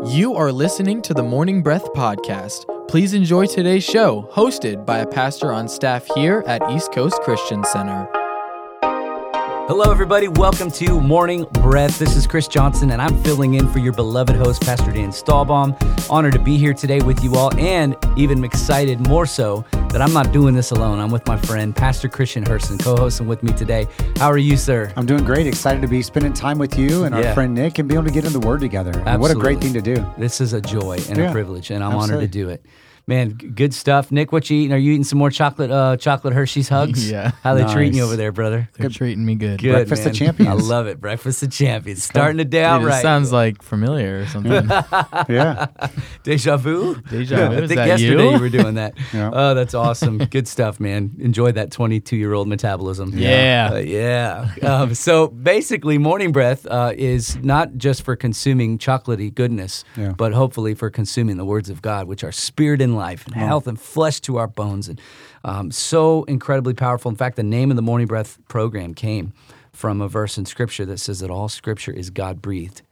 You are listening to the Morning Breath Podcast. Please enjoy today's show, hosted by a pastor on staff here at East Coast Christian Center. Hello, everybody. Welcome to Morning Breath. This is Chris Johnson, and I'm filling in for your beloved host, Pastor Dan Stahlbaum. Honored to be here today with you all, and even excited more so that I'm not doing this alone. I'm with my friend, Pastor Christian Herson, co hosting with me today. How are you, sir? I'm doing great. Excited to be spending time with you and our Yeah. friend Nick and be able to get in the Word together. And what a great thing to do. This is a joy and a privilege, and I'm honored to do it. Man, good stuff. Nick, what you eating? Are you eating some more chocolate uh, chocolate Hershey's hugs? Yeah. How they treating you over there, brother? They're treating me good. Good, Breakfast of man. Champions. I love it. Breakfast of champions. Starting the day out right. sounds like familiar or something. Yeah. Deja vu? Deja vu? I think that yesterday you? you? were doing that. Yeah. Oh, that's awesome. Good stuff, man. Enjoy that 22 year old metabolism. Yeah. Uh, yeah. Um, so basically, morning breath uh, is not just for consuming chocolatey goodness, Yeah. but hopefully for consuming the words of God, which are spirit and life and health and flesh to our bones. And um, so incredibly powerful. In fact, the name of the morning breath program came from a verse in scripture that says that all scripture is God breathed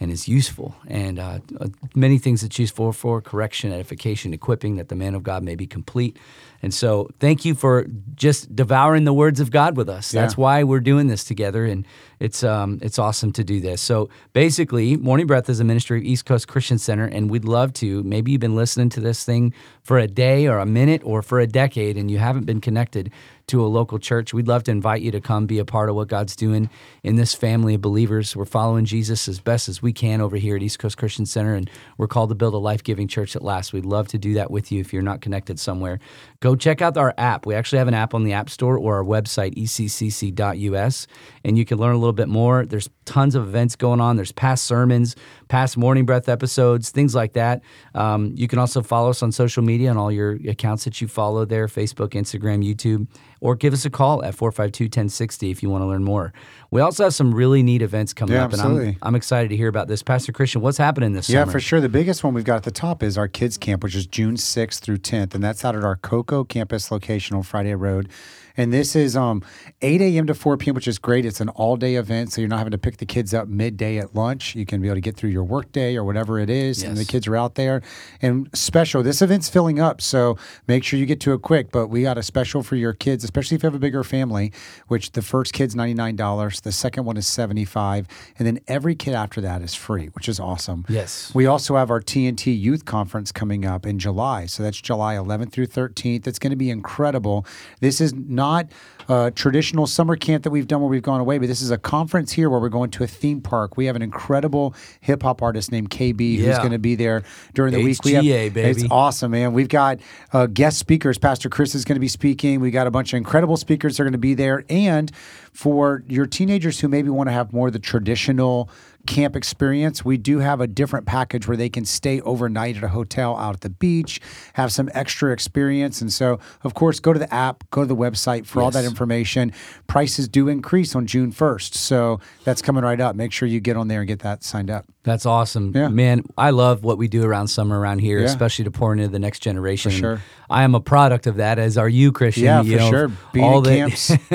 and is useful and uh, uh, many things it's useful for correction edification equipping that the man of god may be complete and so thank you for just devouring the words of god with us that's why we're doing this together and it's um, it's awesome to do this so basically morning breath is a ministry of east coast christian center and we'd love to maybe you've been listening to this thing for a day or a minute or for a decade and you haven't been connected to a local church, we'd love to invite you to come be a part of what God's doing in this family of believers. We're following Jesus as best as we can over here at East Coast Christian Center, and we're called to build a life giving church at last. We'd love to do that with you if you're not connected somewhere. Go check out our app. We actually have an app on the App Store or our website, eccc.us, and you can learn a little bit more. There's tons of events going on, there's past sermons, past Morning Breath episodes, things like that. Um, you can also follow us on social media on all your accounts that you follow there Facebook, Instagram, YouTube or give us a call at 452-1060 if you want to learn more. We also have some really neat events coming Yeah, up, and I'm, absolutely. I'm excited to hear about this. Pastor Christian, what's happening this Yeah, summer? Yeah, for sure. The biggest one we've got at the top is our kids camp, which is June 6th through 10th, and that's out at our Cocoa campus location on Friday Road. And this is um, 8 a.m. to 4 p.m., which is great. It's an all-day event, so you're not having to pick the kids up midday at lunch. You can be able to get through your workday or whatever it is, and the kids are out there. And special, this event's filling up, so make sure you get to it quick. But we got a special for your kids, especially if you have a bigger family. Which the first kid's $99, the second one is 75, and then every kid after that is free, which is awesome. Yes. We also have our TNT Youth Conference coming up in July. So that's July 11th through 13th. It's going to be incredible. This is not a traditional summer camp that we've done where we've gone away, but this is a conference here where we're going to a theme park. We have an incredible hip hop artist named KB who's going to be there during the week. We have, HGA, baby. It's awesome, man. We've got uh, guest speakers. Pastor Chris is going to be speaking. We got a bunch of incredible speakers that are going to be there. And for your teenagers who maybe want to have more of the traditional camp experience, we do have a different package where they can stay overnight at a hotel out at the beach, have some extra experience. And so, of course, go to the app, go to the website for all that information. Prices do increase on June 1st. So that's coming right up. Make sure you get on there and get that signed up. That's awesome. Yeah. Man, I love what we do around summer around here, Yeah. especially to pour into the next generation. For sure. I am a product of that, as are you, Christian. Yeah, you for know, sure. Being all in the- camps.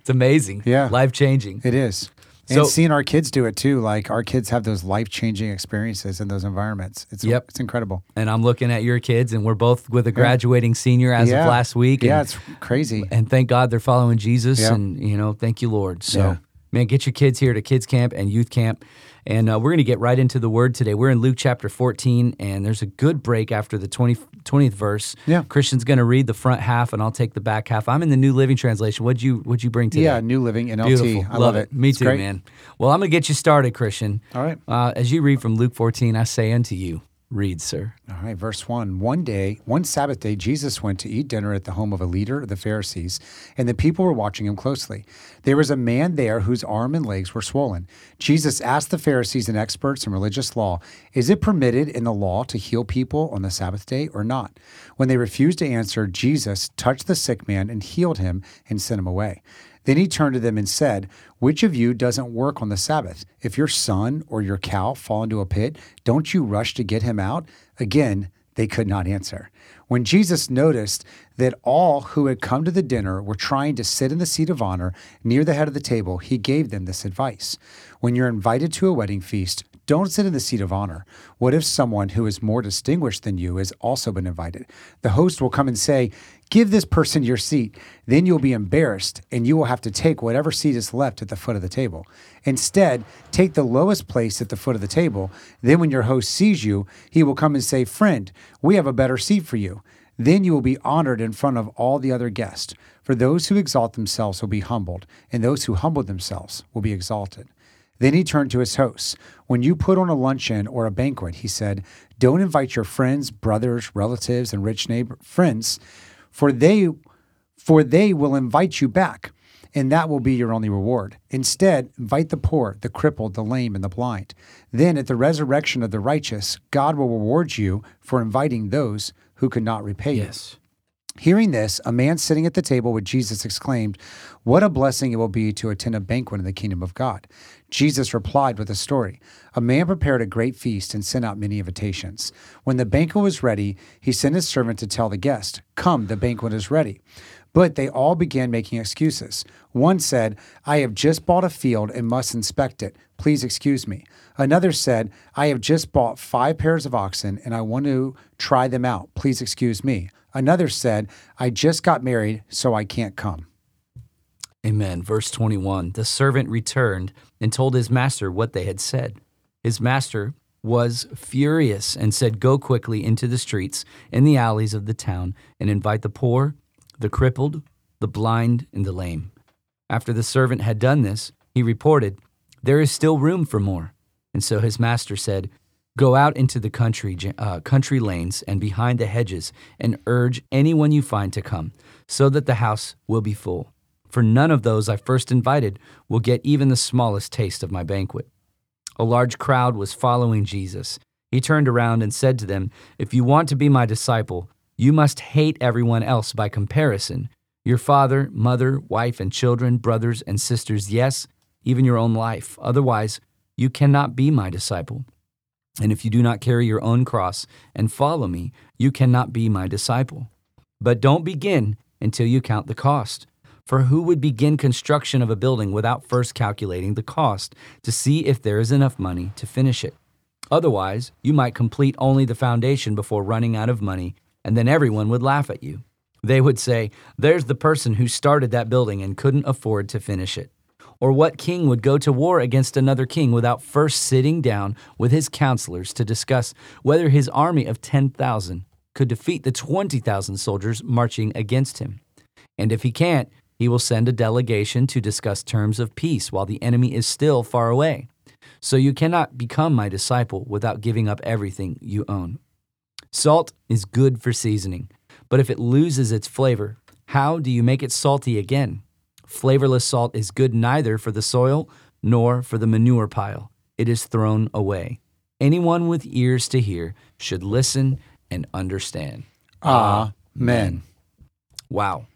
it's amazing. Yeah. Life changing. It is. So- and seeing our kids do it too, like our kids have those life changing experiences in those environments. It's Yep. it's incredible. And I'm looking at your kids, and we're both with a graduating senior as yeah. of last week. Yeah, and- it's crazy. and thank God they're following Jesus. Yeah. And you know, thank you, Lord. So, Yeah. man, get your kids here to kids camp and youth camp, and uh, we're going to get right into the Word today. We're in Luke chapter 14, and there's a good break after the 20, 20th verse. Yeah. Christian's going to read the front half, and I'll take the back half. I'm in the New Living Translation. What'd you What'd you bring today? Yeah, New Living NLT. Beautiful. I love, it. Me It's too, great. man. Well, I'm going to get you started, Christian. All right. Uh, as you read from Luke 14, I say unto you, read, sir. All right, verse 1. One day, one Sabbath day, Jesus went to eat dinner at the home of a leader of the Pharisees, and the people were watching him closely. There was a man there whose arm and legs were swollen. Jesus asked the Pharisees and experts in religious law, Is it permitted in the law to heal people on the Sabbath day or not? When they refused to answer, Jesus touched the sick man and healed him and sent him away. Then he turned to them and said, Which of you doesn't work on the Sabbath? If your son or your cow fall into a pit, don't you rush to get him out? Again, they could not answer. When Jesus noticed that all who had come to the dinner were trying to sit in the seat of honor near the head of the table, he gave them this advice When you're invited to a wedding feast, don't sit in the seat of honor. What if someone who is more distinguished than you has also been invited? The host will come and say, Give this person your seat. Then you'll be embarrassed and you will have to take whatever seat is left at the foot of the table. Instead, take the lowest place at the foot of the table. Then, when your host sees you, he will come and say, Friend, we have a better seat for you. Then you will be honored in front of all the other guests. For those who exalt themselves will be humbled, and those who humble themselves will be exalted. Then he turned to his hosts. When you put on a luncheon or a banquet, he said, Don't invite your friends, brothers, relatives, and rich neighbor friends for they for they will invite you back and that will be your only reward. Instead, invite the poor, the crippled, the lame, and the blind. Then, at the resurrection of the righteous, God will reward you for inviting those who could not repay you. Yes. Hearing this, a man sitting at the table with Jesus exclaimed, What a blessing it will be to attend a banquet in the kingdom of God. Jesus replied with a story. A man prepared a great feast and sent out many invitations. When the banquet was ready, he sent his servant to tell the guest, Come, the banquet is ready. But they all began making excuses. One said, I have just bought a field and must inspect it. Please excuse me. Another said, I have just bought five pairs of oxen and I want to try them out. Please excuse me. Another said, I just got married, so I can't come. Amen. Verse 21 The servant returned and told his master what they had said. His master was furious and said, Go quickly into the streets and the alleys of the town and invite the poor, the crippled, the blind, and the lame. After the servant had done this, he reported, There is still room for more. And so his master said, Go out into the country, uh, country lanes and behind the hedges and urge anyone you find to come, so that the house will be full for none of those I first invited will get even the smallest taste of my banquet. A large crowd was following Jesus. He turned around and said to them, If you want to be my disciple, you must hate everyone else by comparison your father, mother, wife, and children, brothers and sisters, yes, even your own life. Otherwise, you cannot be my disciple. And if you do not carry your own cross and follow me, you cannot be my disciple. But don't begin until you count the cost for who would begin construction of a building without first calculating the cost to see if there is enough money to finish it? Otherwise, you might complete only the foundation before running out of money, and then everyone would laugh at you. They would say, There's the person who started that building and couldn't afford to finish it. Or what king would go to war against another king without first sitting down with his counselors to discuss whether his army of 10,000 could defeat the 20,000 soldiers marching against him? And if he can't, he will send a delegation to discuss terms of peace while the enemy is still far away. So you cannot become my disciple without giving up everything you own. Salt is good for seasoning, but if it loses its flavor, how do you make it salty again? Flavorless salt is good neither for the soil nor for the manure pile. It is thrown away. Anyone with ears to hear should listen and understand. Amen. Wow.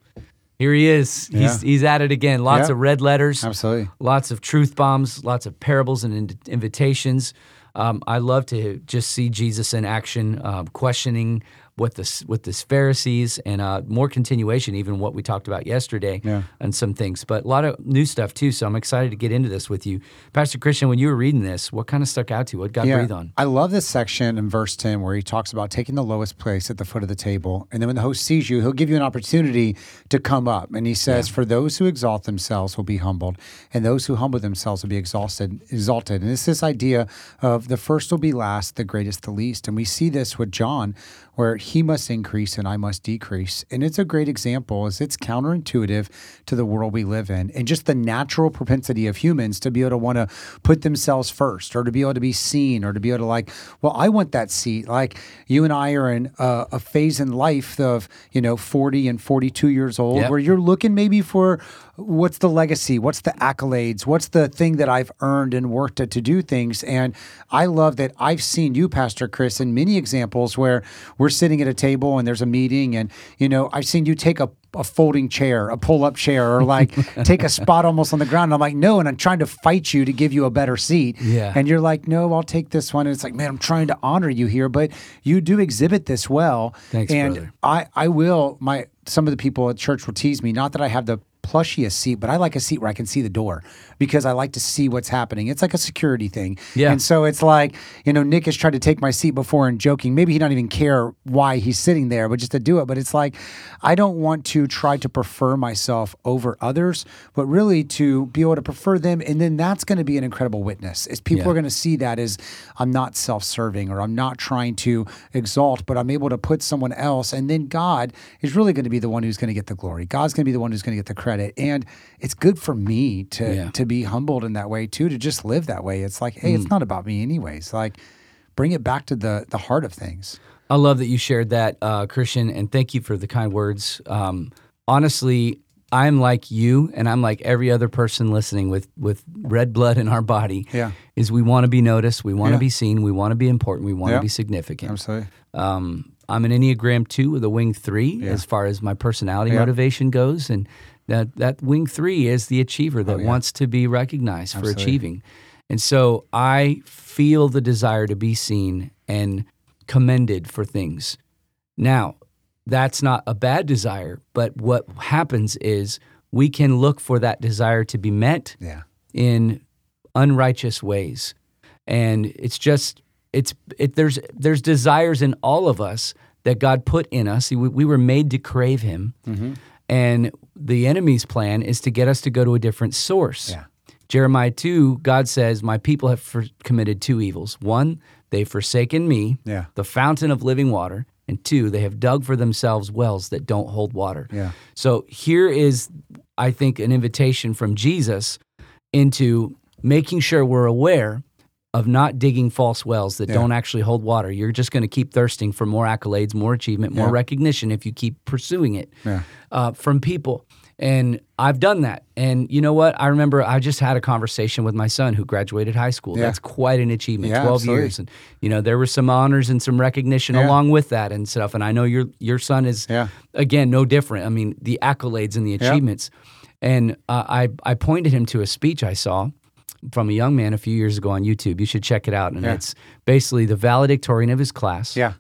Here he is. Yeah. He's he's at it again. Lots Yeah. of red letters. Absolutely. Lots of truth bombs. Lots of parables and in- invitations. Um, I love to just see Jesus in action, um, questioning what this with this Pharisees and uh, more continuation, even what we talked about yesterday, Yeah. and some things. But a lot of new stuff too. So I'm excited to get into this with you, Pastor Christian. When you were reading this, what kind of stuck out to you? What God breathed on? I love this section in verse 10 where he talks about taking the lowest place at the foot of the table. And then when the host sees you, he'll give you an opportunity to come up. And he says, For those who exalt themselves will be humbled, and those who humble themselves will be exalted. exalted. And it's this idea of the first will be last, the greatest the least. And we see this with John, where he must increase and I must decrease. And it's a great example as it's counterintuitive to the world we live in and just the natural propensity of humans to be able to want to put themselves first or to be able to be seen or to be able to like, well, I want that seat. Like you and I are in a, a phase in life of, you know, 40 and 42 years old Yep. where you're looking maybe for what's the legacy, what's the accolades, what's the thing that I've earned and worked at to do things. And I love that I've seen you, Pastor Chris, in many examples where we're sitting at a table and there's a meeting, and you know, I've seen you take a a folding chair, a pull up chair, or like take a spot almost on the ground. And I'm like, no, and I'm trying to fight you to give you a better seat. Yeah. And you're like, no, I'll take this one. And it's like, man, I'm trying to honor you here, but you do exhibit this well. Thanks, and brother. I, I will, my, some of the people at church will tease me, not that I have the plushy a seat, but I like a seat where I can see the door because I like to see what's happening. It's like a security thing. Yeah. And so it's like, you know, Nick has tried to take my seat before and joking. Maybe he don't even care why he's sitting there, but just to do it. But it's like, I don't want to try to prefer myself over others, but really to be able to prefer them. And then that's going to be an incredible witness. Is people Yeah. are going to see that as I'm not self-serving or I'm not trying to exalt, but I'm able to put someone else. And then God is really going to be the one who's going to get the glory. God's going to be the one who's going to get the credit. And it's good for me to Yeah. to be humbled in that way too, to just live that way. It's like, hey, Mm. it's not about me anyways. Like bring it back to the the heart of things. I love that you shared that, uh, Christian, and thank you for the kind words. Um, honestly, I'm like you, and I'm like every other person listening with with red blood in our body. Yeah. is we want to be noticed, we want to Yeah. be seen, we want to be important, we want to Yeah. be significant. Absolutely. Um, I'm an Enneagram two with a wing three Yeah. as far as my personality motivation goes, and that that wing three is the achiever that Oh, yeah. wants to be recognized Absolutely. for achieving, and so I feel the desire to be seen and commended for things. Now, that's not a bad desire, but what happens is we can look for that desire to be met Yeah. in unrighteous ways and it's just it's it there's there's desires in all of us that God put in us we, we were made to crave him mm-hmm. and the enemy's plan is to get us to go to a different source Yeah. Jeremiah 2 God says my people have for, committed two evils one they've forsaken me Yeah. the fountain of living water and two they have dug for themselves wells that don't hold water Yeah. so here is, I think, an invitation from Jesus into making sure we're aware of not digging false wells that Yeah. don't actually hold water. You're just going to keep thirsting for more accolades, more achievement, more Yeah. recognition if you keep pursuing it Yeah. uh, from people. And I've done that. And you know what? I remember I just had a conversation with my son who graduated high school. That's quite an achievement, Yeah, 12 absolutely. years. And, you know, there were some honors and some recognition along with that and stuff. And I know your, your son is, again, no different. I mean, the accolades and the achievements. And uh, I, I pointed him to a speech I saw from a young man a few years ago on YouTube. You should check it out. And Yeah. it's basically the valedictorian of his class. Yeah.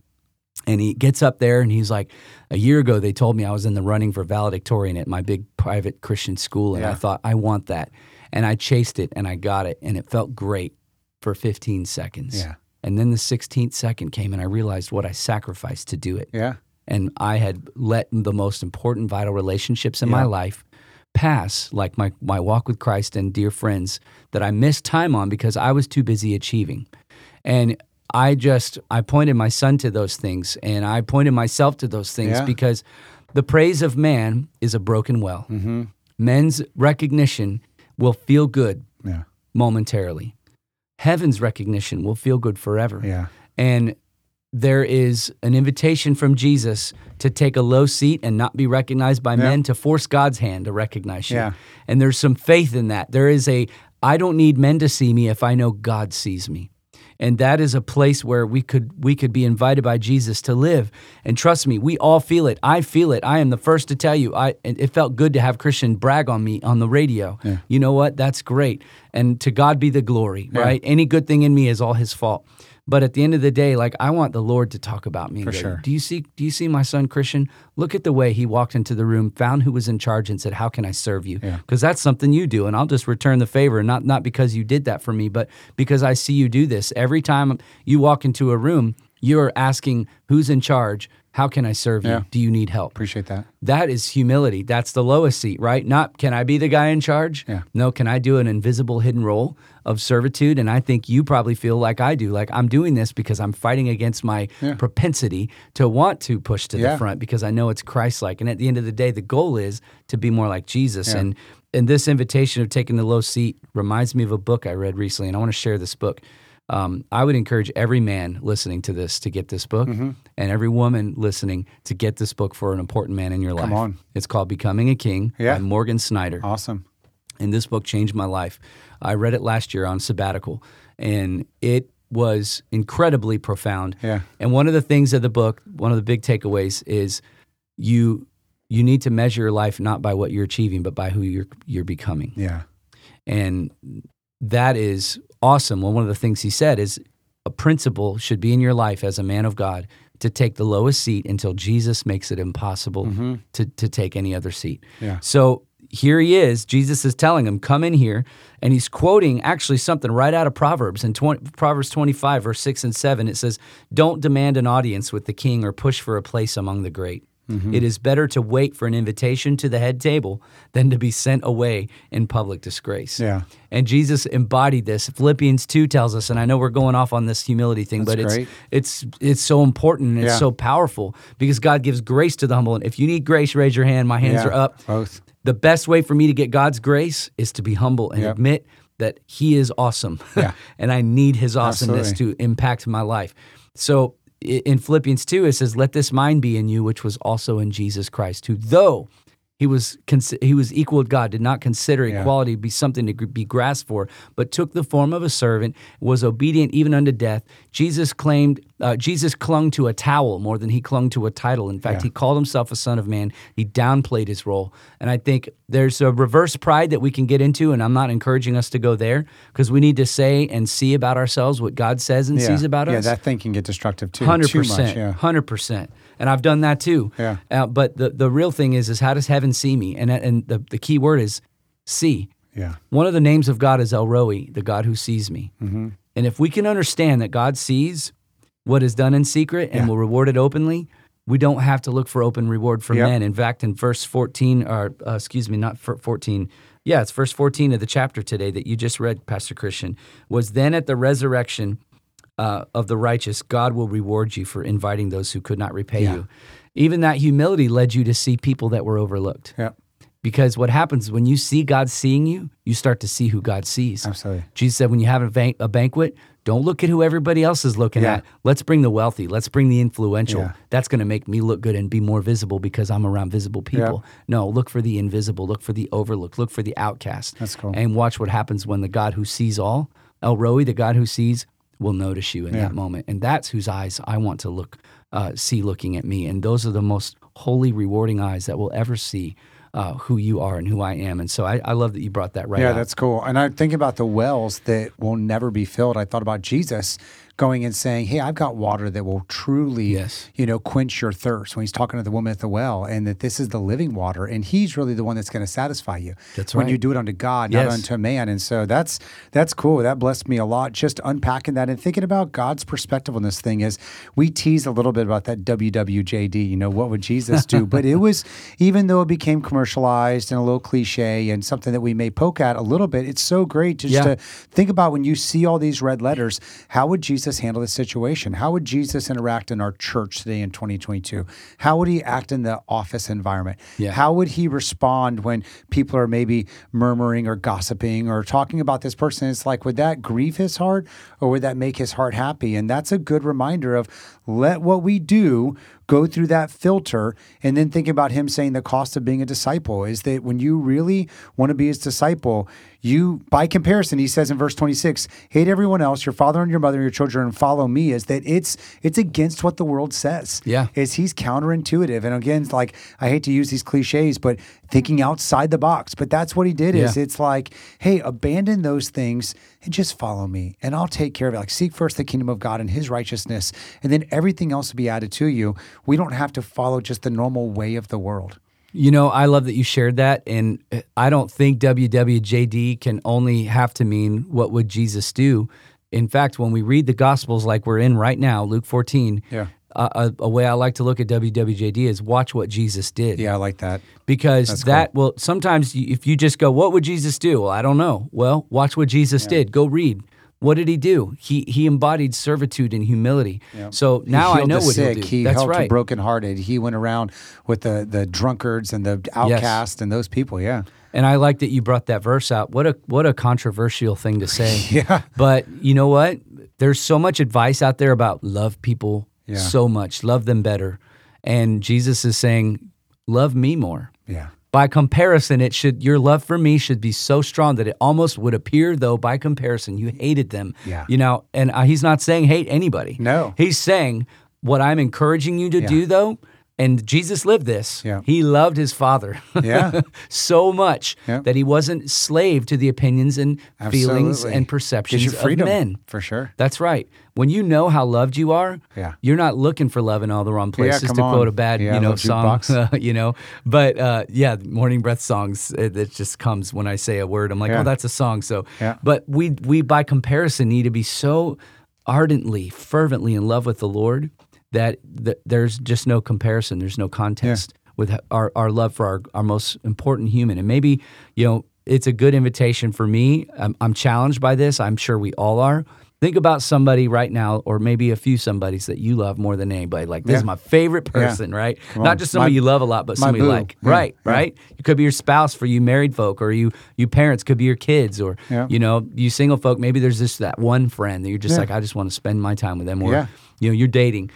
And he gets up there and he's like, a year ago, they told me I was in the running for valedictorian at my big private Christian school. And I thought, I want that. And I chased it and I got it. And it felt great for 15 seconds. Yeah. And then the 16th second came and I realized what I sacrificed to do it. Yeah. And I had let the most important, vital relationships in my life pass, like my, my walk with Christ and dear friends, that I missed time on because I was too busy achieving. And I just, I pointed my son to those things and I pointed myself to those things Yeah. because the praise of man is a broken well. Mm-hmm. Men's recognition will feel good Yeah. momentarily, heaven's recognition will feel good forever. Yeah. And there is an invitation from Jesus to take a low seat and not be recognized by men, to force God's hand to recognize you. Yeah. And there's some faith in that. There is a, I don't need men to see me if I know God sees me. And that is a place where we could we could be invited by Jesus to live. And trust me, we all feel it. I feel it. I am the first to tell you. I it it felt good to have Christian brag on me on the radio. You know what? That's great. And to God be the glory, right? Any good thing in me is all his fault. But at the end of the day, like I want the Lord to talk about me. For go, sure. Do you see do you see my son Christian? Look at the way he walked into the room, found who was in charge and said, "How can I serve you?" Yeah. Because that's something you do and I'll just return the favor, not not because you did that for me, but because I see you do this. Every time you walk into a room, you're asking who's in charge, how can I serve you? Do you need help? Appreciate that. That is humility. That's the lowest seat, right? Not can I be the guy in charge? Yeah. No, can I do an invisible hidden role of servitude? And I think you probably feel like I do. Like I'm doing this because I'm fighting against my Yeah. propensity to want to push to the front because I know it's Christ like. And at the end of the day, the goal is to be more like Jesus. Yeah. And and this invitation of taking the low seat reminds me of a book I read recently, and I want to share this book. Um, I would encourage every man listening to this to get this book, Mm-hmm. and every woman listening to get this book for an important man in your life. Come on. It's called Becoming a King Yeah. by Morgan Snyder. Awesome. And this book changed my life. I read it last year on sabbatical, and it was incredibly profound. Yeah. And one of the things of the book, one of the big takeaways is you you need to measure your life not by what you're achieving, but by who you're you're becoming. Yeah. And that is awesome. Well, one of the things he said is a principle should be in your life as a man of God to take the lowest seat until Jesus makes it impossible mm-hmm. to, to take any other seat. Yeah. So here he is. Jesus is telling him, "Come in here," and he's quoting actually something right out of Proverbs in 20, Proverbs 25, verse six and seven. It says, "Don't demand an audience with the king or push for a place among the great." Mm-hmm. It is better to wait for an invitation to the head table than to be sent away in public disgrace. Yeah. And Jesus embodied this. Philippians 2 tells us, and I know we're going off on this humility thing, That's but great. it's it's it's so important and it's so powerful because God gives grace to the humble. And if you need grace, raise your hand. My hands Yeah, are up. both. The best way for me to get God's grace is to be humble and Yep. admit that He is awesome. Yeah. and I need His awesomeness Absolutely. to impact my life. So in Philippians 2, it says, Let this mind be in you, which was also in Jesus Christ, who though he was cons- he was equal with God, did not consider Yeah. equality to be something to be grasped for, but took the form of a servant, was obedient even unto death. Jesus claimed uh, Jesus clung to a towel more than he clung to a title. In fact, Yeah. he called himself a son of man. He downplayed his role, and I think there's a reverse pride that we can get into, and I'm not encouraging us to go there because we need to say and see about ourselves what God says and Yeah. sees about yeah, us. Yeah, that thing can get destructive too. Hundred Too much, percent, yeah. hundred percent, and I've done that too. Yeah. Uh, but the the real thing is, is how does heaven see me? And and the the key word is see. Yeah. One of the names of God is El Roi, the God who sees me. Mm-hmm. And if we can understand that God sees what is done in secret and Yeah. will reward it openly, we don't have to look for open reward from Yep. men. In fact, in verse 14, or uh, excuse me, not 14, yeah, it's verse 14 of the chapter today that you just read, Pastor Christian, was then at the resurrection uh, of the righteous, God will reward you for inviting those who could not repay Yeah. you. Even that humility led you to see people that were overlooked. Yeah. Because what happens when you see God seeing you, you start to see who God sees. Absolutely. Jesus said, when you have a, ban- a banquet, don't look at who everybody else is looking Yeah. at. Let's bring the wealthy. Let's bring the influential. Yeah. That's going to make me look good and be more visible because I'm around visible people. Yeah. No, look for the invisible. Look for the overlooked. Look for the outcast. That's cool. And watch what happens when the God who sees all, El Roi, the God who sees, will notice you in Yeah. that moment. And that's whose eyes I want to look, uh, see looking at me. And those are the most holy, rewarding eyes that will ever see uh, who you are and who I am. And so I, I love that you brought that right Yeah, out. that's cool. And I think about the wells that will never be filled. I thought about Jesus going and saying, "Hey, I've got water that will truly, Yes. you know, quench your thirst." When he's talking to the woman at the well, and that this is the living water, and he's really the one that's going to satisfy you. That's when you do it unto God, not Yes. unto man. And so that's that's cool. That blessed me a lot. Just unpacking that and thinking about God's perspective on this thing is we teased a little bit about that WWJD. You know, what would Jesus do? but it was even though it became commercialized and a little cliche and something that we may poke at a little bit, it's so great just Yeah. to think about when you see all these red letters, how would Jesus handle this situation? How would Jesus interact in our church today in 2022? How would he act in the office environment? Yeah. How would he respond when people are maybe murmuring or gossiping or talking about this person? It's like, would that grieve his heart or would that make his heart happy? And that's a good reminder of let what we do go through that filter and then think about him saying the cost of being a disciple is that when you really want to be his disciple, you, by comparison, he says in verse 26, hate everyone else, your father and your mother and your children, and follow me, is that it's it's against what the world says. Yeah. Is he's counterintuitive. And again, like I hate to use these cliches, but thinking outside the box. But that's what he did is it's like, hey, abandon those things and just follow me. And I'll take care of it. Like seek first the kingdom of God and his righteousness, and then everything else will be added to you. We don't have to follow just the normal way of the world. You know, I love that you shared that. And uh, I don't think WWJD can only have to mean what would Jesus do. In fact, when we read the Gospels like we're in right now, Luke 14, Yeah. A, a, a way I like to look at WWJD is watch what Jesus did. Yeah, I like that. Because That's that, well, sometimes you, if you just go, what would Jesus do? Well, I don't know. Well, watch what Jesus did. Go read. What did he do? He he embodied servitude and humility. Yeah. So now I know what sick. he'll do. He That's helped right. the brokenhearted. He went around with the the drunkards and the outcast and those people. Yeah. And I like that you brought that verse out. What a what a controversial thing to say. Yeah. But you know what? There's so much advice out there about love people Yeah. so much, love them better. And Jesus is saying, love me more. Yeah. By comparison, it should your love for me should be so strong that it almost would appear though by comparison you hated them. Yeah. You know, and uh, he's not saying hate anybody. No. He's saying what I'm encouraging you to Yeah. do though, And Jesus lived this. Yeah. He loved his father Yeah. so much Yeah. that he wasn't slave to the opinions and feelings and perceptions freedom of men. for sure. That's right. When you know how loved you are, Yeah. you're not looking for love in all the wrong places to quote on. a bad, you know, song, you know. But uh, yeah, morning breath songs. It, it just comes when I say a word. I'm like, oh, that's a song. So, Yeah. but we we by comparison need to be so ardently, fervently in love with the Lord that th- there's just no comparison. There's no contest with our, our love for our, our most important human. And maybe, you know, it's a good invitation for me. I'm, I'm challenged by this. I'm sure we all are. Think about somebody right now, or maybe a few somebodies that you love more than anybody. Like, this is my favorite person, right? Come Not just somebody My- you love a lot, but somebody like. Yeah. Right, Yeah. right? It could be your spouse for you married folk, or you you parents, could be your kids, or Yeah. you know, you single folk, maybe there's just that one friend that you're just Yeah. like, I just want to spend my time with them, or Yeah. you know, you're dating.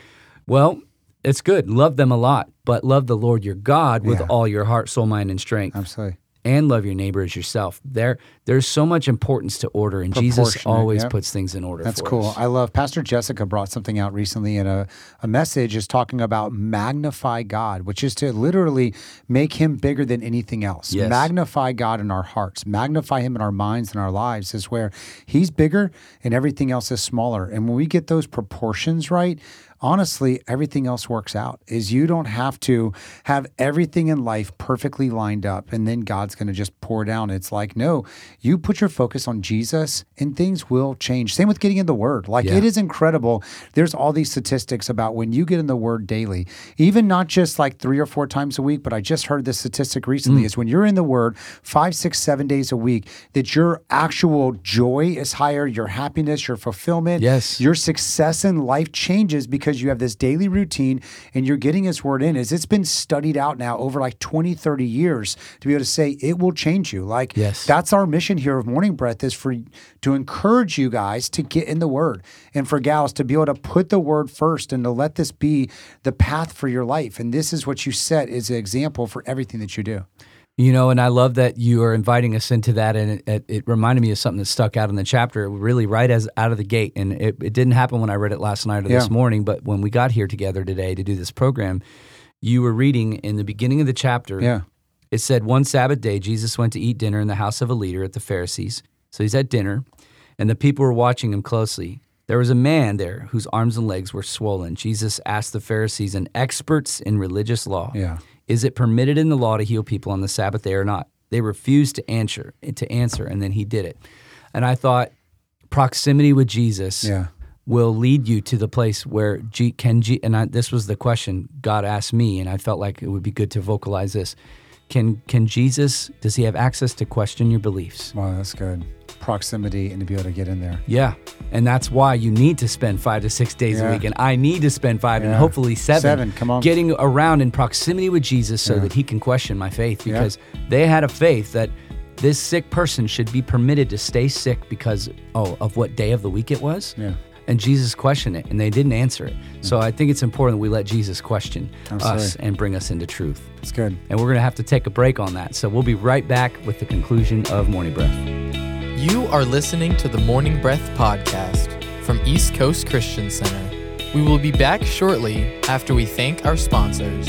Well, it's good. Love them a lot, but love the Lord your God with Yeah. all your heart, soul, mind, and strength. Absolutely. And love your neighbor as yourself. There, there's so much importance to order, and Jesus always yeah. puts things in order. That's cool. us. I love Pastor Jessica brought something out recently in a, a message is talking about magnify God, which is to literally make him bigger than anything else. Yes. Magnify God in our hearts, magnify him in our minds and our lives is where he's bigger and everything else is smaller. And when we get those proportions right, honestly, everything else works out. Is you don't have to have everything in life perfectly lined up and then God's going to just pour down. It's like, no, you put your focus on Jesus and things will change. Same with getting in the word. Like Yeah. it is incredible. There's all these statistics about when you get in the word daily, even not just like three or four times a week, but I just heard this statistic Mm. recently is when you're in the word five, six, seven days a week, that your actual joy is higher, your happiness, your fulfillment, Yes. your success in life changes because you have this daily routine and you're getting his word in is it's been studied out now over like 20 30 years to be able to say it will change you like Yes. that's our mission here of morning breath is for to encourage you guys to get in the word and for gals to be able to put the word first and to let this be the path for your life and this is what you set as an example for everything that you do You know, and I love that you are inviting us into that, and it, it, it reminded me of something that stuck out in the chapter, really right as out of the gate. And it, it didn't happen when I read it last night or this morning, but when we got here together today to do this program, you were reading in the beginning of the chapter. yeah It said one Sabbath day, Jesus went to eat dinner in the house of a leader at the Pharisees. So he's at dinner, and the people were watching him closely. There was a man there whose arms and legs were swollen. Jesus asked the Pharisees and experts in religious law, Yeah. "Is it permitted in the law to heal people on the Sabbath day or not?" They refused to answer. To answer, and then he did it. And I thought, proximity with Jesus Yeah. will lead you to the place where G, can G, and I, this was the question God asked me, and I felt like it would be good to vocalize this. Can can Jesus? Does he have access to question your beliefs? wow that's good proximity and to be able to get in there Yeah, and that's why you need to spend five to six days a Yeah. week, and I need to spend five and hopefully seven. Seven, come on. getting around in proximity with Jesus so Yeah. that he can question my faith Yeah. because they had a faith that this sick person should be permitted to stay sick because oh of what day of the week it was. Yeah. And Jesus questioned it, and they didn't answer it. So mm. I think it's important that we let Jesus question Absolutely. us and bring us into truth. it's good And we're going to have to take a break on that. So we'll be right back with the conclusion of Morning Breath. You are listening to the Morning Breath podcast from East Coast Christian Center. We will be back shortly after we thank our sponsors.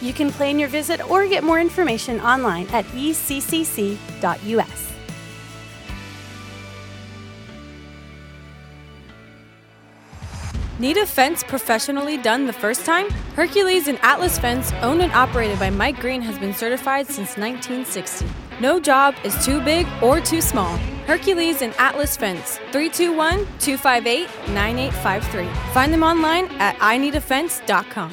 You can plan your visit or get more information online at eccc.us. Need a fence professionally done the first time? Hercules and Atlas Fence, owned and operated by Mike Green, has been certified since 1960. No job is too big or too small. Hercules and Atlas Fence, 321 258 9853. Find them online at ineedafence.com.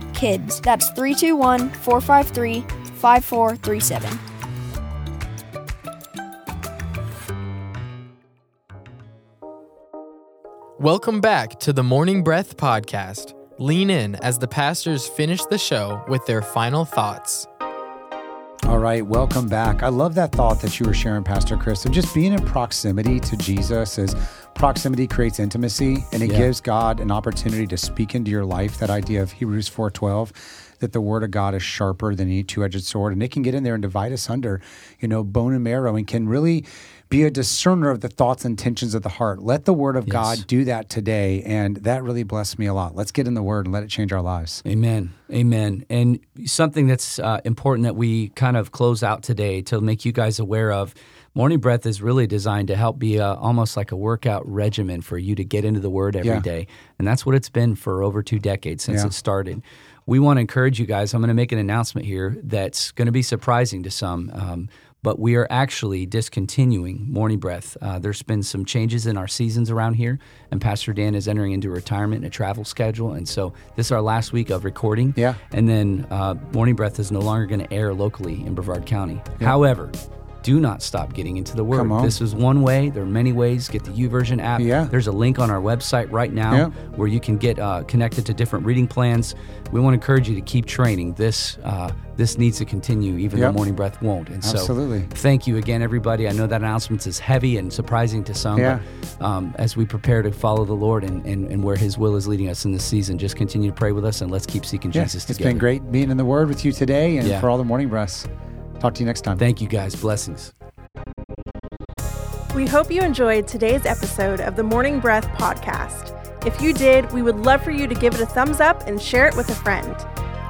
kids. That's 321 453 5437. Welcome back to the Morning Breath podcast. Lean in as the pastors finish the show with their final thoughts. All right, welcome back. I love that thought that you were sharing, Pastor Chris, of just being in proximity to Jesus as proximity creates intimacy and it Yeah. gives God an opportunity to speak into your life. That idea of Hebrews 4:12 that the word of God is sharper than any two-edged sword and it can get in there and divide us under, you know, bone and marrow and can really be a discerner of the thoughts and intentions of the heart. Let the word of Yes. God do that today and that really blessed me a lot. Let's get in the word and let it change our lives. Amen. Amen. And something that's uh, important that we kind of close out today to make you guys aware of Morning Breath is really designed to help be a, almost like a workout regimen for you to get into the Word every day, Yeah. And that's what it's been for over two decades since Yeah. it started. We want to encourage you guys. I'm going to make an announcement here that's going to be surprising to some. Um, but we are actually discontinuing Morning Breath. Uh, there's been some changes in our seasons around here, and Pastor Dan is entering into retirement and a travel schedule. And so this is our last week of recording. Yeah. And then uh, Morning Breath is no longer going to air locally in Brevard County. However, do not stop getting into the Word. This is one way. There are many ways. Get the YouVersion app. Yeah. There's a link on our website right now Yeah. where you can get uh, connected to different reading plans. We want to encourage you to keep training. This uh, this needs to continue, even Yep. though Morning Breath won't. And so, Absolutely. thank you again, everybody. I know that announcement is heavy and surprising to some. Yeah. But, um, as we prepare to follow the Lord and, and, and where His will is leading us in this season, just continue to pray with us and let's keep seeking Yeah, Jesus It's been great being in the word with you today and for all the morning breaths. Talk to you next time. Thank you, guys. Blessings. We hope you enjoyed today's episode of the Morning Breath podcast. If you did, we would love for you to give it a thumbs up and share it with a friend.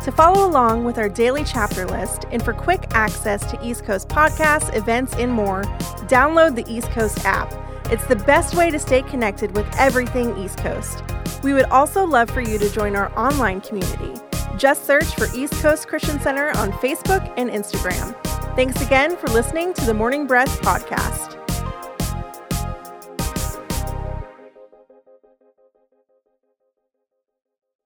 To follow along with our daily chapter list and for quick access to East Coast podcasts, events, and more, download the East Coast app. It's the best way to stay connected with everything East Coast. We would also love for you to join our online community. Just search for East Coast Christian Center on Facebook and Instagram. Thanks again for listening to the Morning Breath podcast.